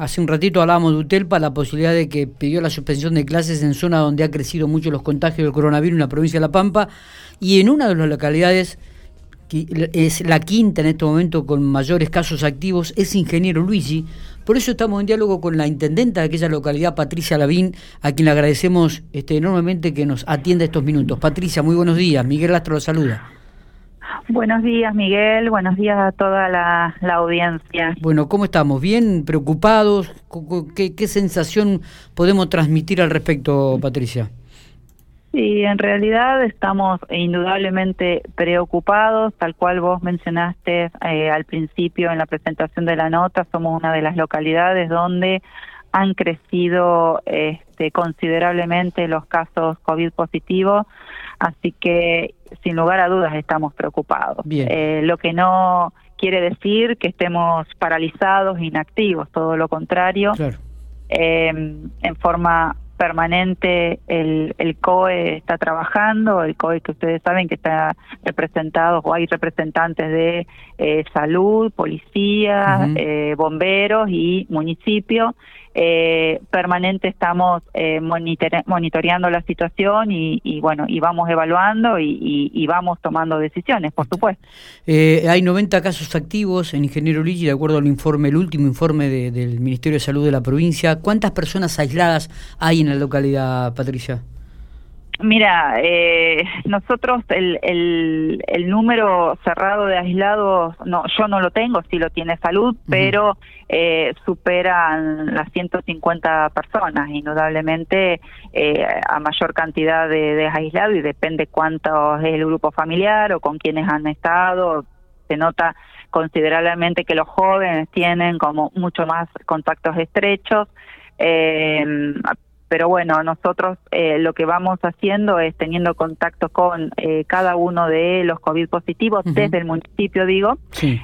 hace un ratito hablábamos de UTELPA, la posibilidad de que pidió la suspensión de clases en zona donde ha crecido mucho los contagios del coronavirus en la provincia de La Pampa y en una de las localidades que es la quinta en este momento con mayores casos activos, es Ingeniero Luigi. Por eso estamos en diálogo con la intendenta de aquella localidad, Patricia Lavín, a quien le agradecemos este, enormemente que nos atienda estos minutos. Patricia, muy buenos días. Miguel Astro lo saluda. Buenos días, Miguel. Buenos días a toda la, audiencia. Bueno, ¿cómo estamos? ¿Bien? ¿Preocupados? ¿Qué, ¿Qué sensación podemos transmitir al respecto, Patricia? Sí, en realidad estamos indudablemente preocupados, tal cual vos mencionaste eh, al principio en la presentación de la nota, somos una de las localidades donde han crecido este, considerablemente los casos COVID positivos, así que sin lugar a dudas estamos preocupados. Eh, lo que no quiere decir que estemos paralizados, inactivos, todo lo contrario. Eh, en forma permanente el, el COE está trabajando, el COE que ustedes saben que está representado o hay representantes de eh, salud, policía, eh, bomberos y municipio. Eh, permanente estamos eh, monitoreando la situación y, bueno y vamos evaluando y, vamos tomando decisiones por supuesto. Eh, hay 90 casos activos en Ingeniero Ligi de acuerdo al informe el último informe del Ministerio de Salud de la provincia. Cuántas personas aisladas hay en la localidad Patricia Mira, eh, nosotros el, el, el, número cerrado de aislados, no, yo no lo tengo, sí lo tiene salud, pero eh, superan las 150 personas, indudablemente eh, a mayor cantidad de, de aislados y depende cuánto es el grupo familiar o con quienes han estado, se nota considerablemente que los jóvenes tienen como mucho más contactos estrechos. Eh, pero bueno, nosotros eh, lo que vamos haciendo es teniendo contacto con eh, cada uno de los COVID positivos desde el municipio, digo,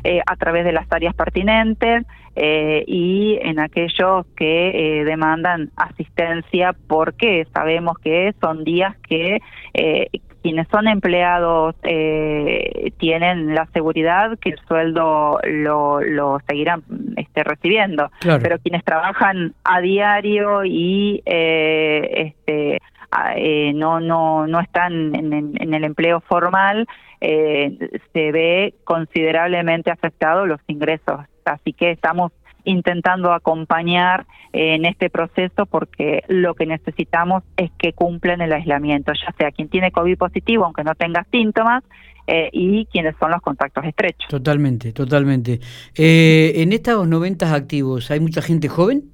eh, a través de las áreas pertinentes y en aquellos que demandan asistencia porque sabemos que son días que quienes son empleados eh, tienen la seguridad que el sueldo lo, lo seguirán este, recibiendo, pero quienes trabajan a diario y eh, este, eh, no, no, no están en, en el empleo formal, eh, se ve considerablemente afectados los ingresos. Así que estamos intentando acompañar en este proceso porque lo que necesitamos es que cumplan el aislamiento, ya sea quien tiene COVID positivo, aunque no tenga síntomas, eh, y quienes son los contactos estrechos. Totalmente, totalmente. Eh, en estos 90 activos, ¿hay mucha gente joven?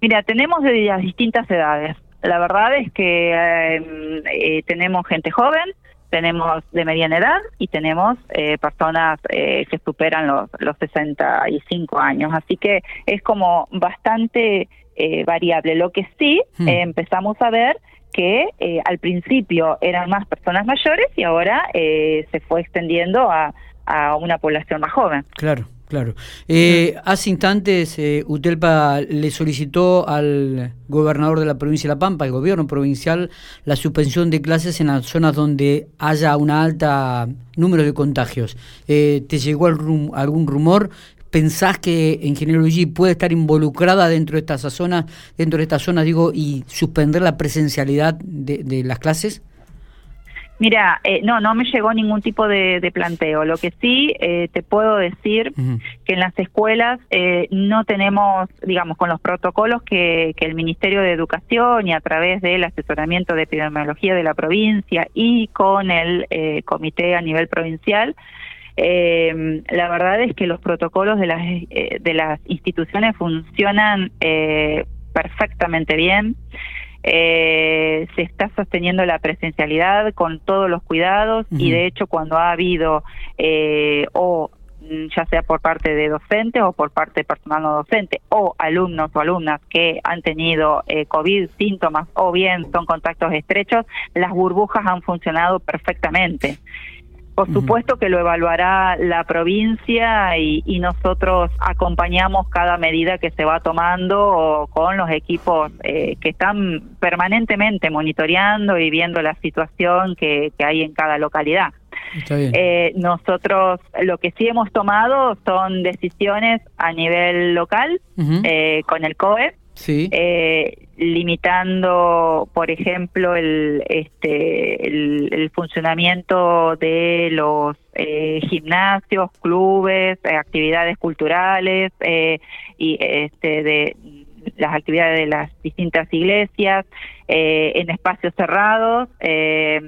Mira, tenemos de las distintas edades. La verdad es que eh, tenemos gente joven, tenemos de mediana edad y tenemos eh, personas eh, que superan los, los 65 años. Así que es como bastante eh, variable. Lo que sí hmm. empezamos a ver que al principio eran más personas mayores y ahora se fue extendiendo a, a una población más joven. Claro. Claro. Eh, hace instantes eh, Utelpa le solicitó al gobernador de la provincia de La Pampa, al gobierno provincial, la suspensión de clases en las zonas donde haya una alta número de contagios. Eh, ¿Te llegó algún rumor? ¿Pensás que Ingeniero Luigi puede estar involucrada dentro de estas zonas, dentro de estas zonas, digo, y suspender la presencialidad de las clases? Mira, eh, no, no me llegó ningún tipo de, planteo. Lo que sí eh, te puedo decir que en las escuelas eh, no tenemos, digamos, con los protocolos que, el Ministerio de Educación y a través del asesoramiento de epidemiología de la provincia y con el comité a nivel provincial, la verdad es que los protocolos de las, de las instituciones funcionan perfectamente bien eh, se está sosteniendo la presencialidad con todos los cuidados y de hecho cuando ha habido eh, o mm, ya sea por parte de docentes o por parte de personal no docente o alumnos o alumnas que han tenido eh, COVID síntomas o bien son contactos estrechos, las burbujas han funcionado perfectamente. Por supuesto que lo evaluará la provincia y, nosotros acompañamos cada medida que se va tomando con los equipos eh, que están permanentemente monitoreando y viendo la situación que, hay en cada localidad. Eh, nosotros lo que sí hemos tomado son decisiones a nivel local eh, con el COE, eh, limitando, por ejemplo, el, este, el, funcionamiento de los gimnasios, clubes, actividades culturales y este, de las actividades de las distintas iglesias en espacios cerrados. Eh,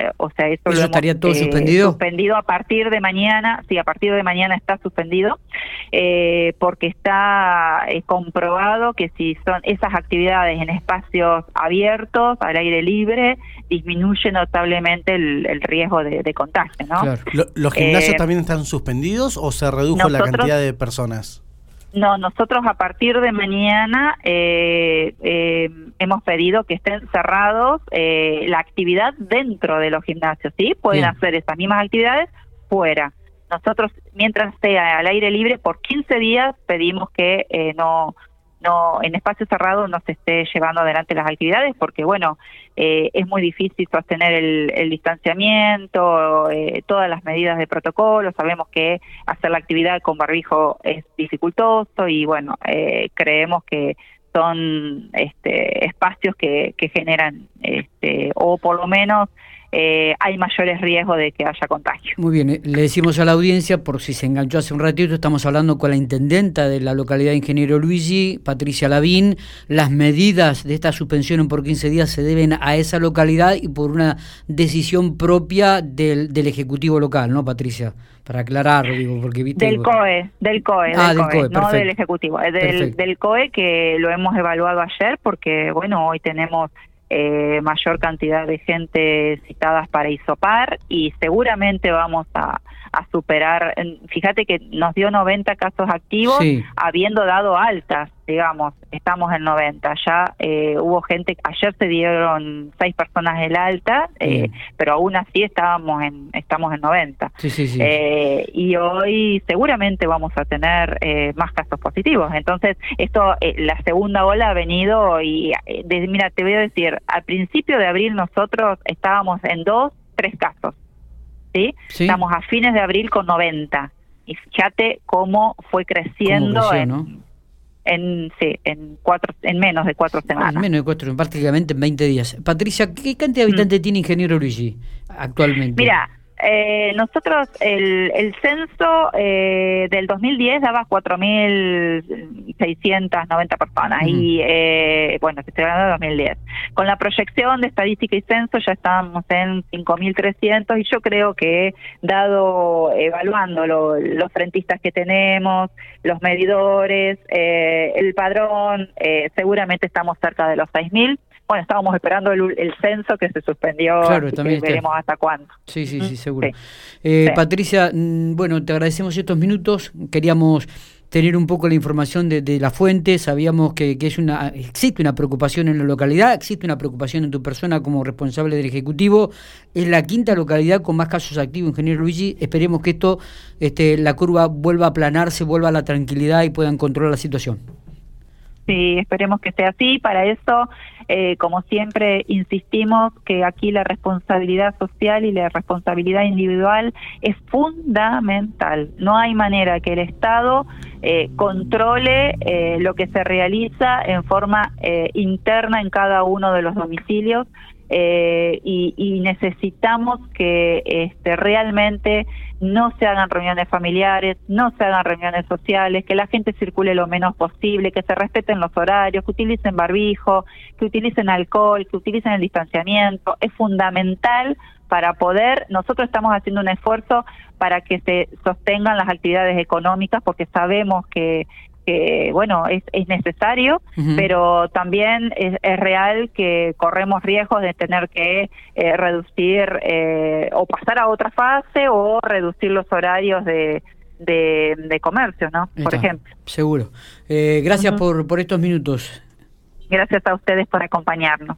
eh, o sea, eso, lo estaría todo eh, suspendido. Suspendido a partir de mañana, sí, a partir de mañana está suspendido, eh, porque está comprobado que si son esas actividades en espacios abiertos, al aire libre, disminuye notablemente el, riesgo de, contagio, ¿no? ¿Los gimnasios también están suspendidos o se redujo la cantidad de personas? No, nosotros a partir de mañana eh, eh, hemos pedido que estén cerrados eh, la actividad dentro de los gimnasios, ¿sí? Pueden hacer esas mismas actividades fuera. Nosotros, mientras esté al aire libre, por 15 días pedimos que no no en espacio cerrado no se esté llevando adelante las actividades porque bueno eh, es muy difícil sostener el, distanciamiento eh, todas las medidas de protocolo. Sabemos que hacer la actividad con barbijo es dificultoso y bueno eh, creemos que son este, espacios que, que generan este, o por lo menos eh, hay mayores riesgos de que haya contagio. Muy bien, eh, le decimos a la audiencia, por si se enganchó hace un ratito, estamos hablando con la intendenta de la localidad de Ingeniero Luigi, Patricia Lavín. Las medidas de esta suspensión por 15 días se deben a esa localidad y por una decisión propia del, del Ejecutivo local, ¿no, Patricia? Para aclarar, digo, porque viste... Del COE, del COE, ah, del, COE, no del Ejecutivo, del, del COE que lo hemos evaluado ayer porque, bueno, hoy tenemos eh, mayor cantidad de gente citadas para isopar y seguramente vamos a, a superar, fíjate que nos dio 90 casos activos habiendo dado altas, digamos, estamos en 90, ya eh, hubo gente, ayer se dieron seis personas el alta, eh, pero aún así estábamos en, estamos en 90. Eh, y hoy seguramente vamos a tener más casos positivos. Entonces, esto, la segunda ola ha venido y, mira, te voy a decir, al principio de abril nosotros estábamos en dos, tres casos ¿sí? Estamos a fines de abril con 90. Y fíjate cómo fue creciendo en, en, sí, en, cuatro, en menos de cuatro semanas. En menos de cuatro, prácticamente en 20 días. Patricia, ¿qué cantidad de habitantes mm. tiene Ingeniero Luigi actualmente? Mira, eh, nosotros, el, el censo eh, del 2010 daba 4.690 personas y, eh, bueno, estoy hablando de 2010. Con la proyección de estadística y censo ya estábamos en 5.300 y yo creo que, dado, evaluando los frentistas que tenemos, los medidores, eh, el padrón, eh, seguramente estamos cerca de los 6.000 bueno, estábamos esperando el, censo que se suspendió claro, también veremos hasta cuándo. Sí, sí, sí, seguro. Eh, Patricia, mm, bueno, te agradecemos estos minutos. Queríamos tener un poco la información de, la fuente. Sabíamos que, es una, existe una preocupación en la localidad, existe una preocupación en tu persona como responsable del Ejecutivo. Es la quinta localidad con más casos activos, ingeniero Luigi. Esperemos que esto, este, la curva vuelva a aplanarse, vuelva a la tranquilidad y puedan controlar la situación. Sí, esperemos que sea así. Para eso, eh, como siempre, insistimos que aquí la responsabilidad social y la responsabilidad individual es fundamental. No hay manera que el Estado eh, controle eh, lo que se realiza en forma interna en cada uno de los domicilios eh, y, necesitamos que este, realmente no se hagan reuniones familiares, no se hagan reuniones sociales, que la gente circule lo menos posible, que se respeten los horarios, que utilicen barbijo, que utilicen alcohol, que utilicen el distanciamiento. Es fundamental para poder, nosotros estamos haciendo un esfuerzo para que se sostengan las actividades económicas porque sabemos que que bueno es, es necesario pero también es, real que corremos riesgos de tener que eh, reducir eh, o pasar a otra fase o reducir los horarios de de, comercio, ¿no? Por ejemplo. Seguro. Eh, gracias por, por estos minutos. Gracias a ustedes por acompañarnos.